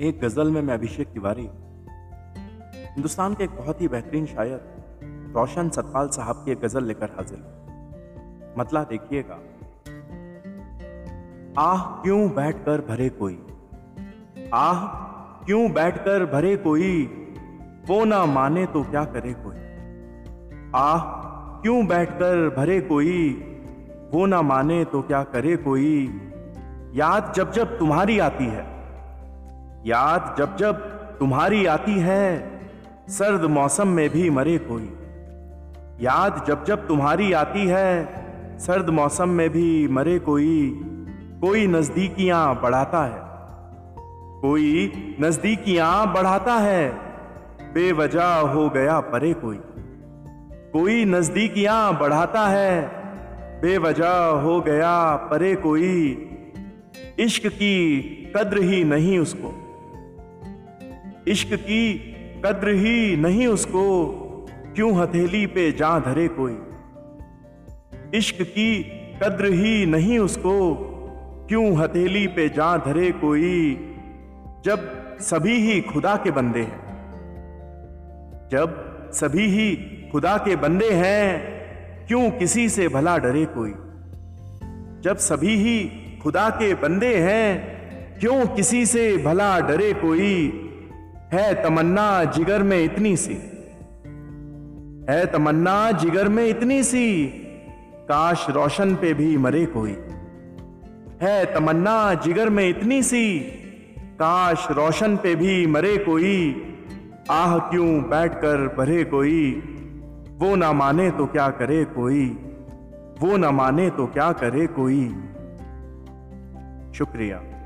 एक गज़ल में मैं अभिषेक तिवारी हिंदुस्तान के एक बहुत ही बेहतरीन शायर, रोशन सतपाल साहब की एक गज़ल लेकर हाजिर। मतला देखिएगा। आह, क्यों बैठकर भरे कोई? आह, क्यों बैठकर भरे कोई? वो ना माने तो क्या करे कोई? आह, क्यों बैठकर भरे कोई? वो ना माने तो क्या करे कोई? याद जब जब तुम्हारी आती है याद जब जब तुम्हारी आती है, सर्द मौसम में भी मरे कोई। याद जब जब तुम्हारी आती है, सर्द मौसम में भी मरे कोई। कोई नजदीकियाँ बढ़ाता है। कोई नजदीकियाँ बढ़ाता है, बेवजह हो गया परे कोई। कोई नजदीकियाँ बढ़ाता है, बेवजह हो गया परे कोई। इश्क की कद्र ही नहीं उसको। इश्क की कद्र ही नहीं उसको, क्यों हथेली पे जा धरे कोई? इश्क की कद्र ही नहीं उसको, क्यों हथेली पे जा धरे कोई? जब सभी ही खुदा के बंदे हैं। जब सभी ही खुदा के बंदे हैं, क्यों किसी से भला डरे कोई? जब सभी ही खुदा के बंदे हैं, क्यों किसी से भला डरे कोई? है तमन्ना जिगर में इतनी सी। है तमन्ना जिगर में इतनी सी। काश रोशन पे भी मरे कोई। है तमन्ना जिगर में इतनी सी। काश रोशन पे भी मरे कोई। आह, क्यों बैठकर भरे कोई। वो ना माने तो क्या करे कोई। वो ना माने तो क्या करे कोई। शुक्रिया।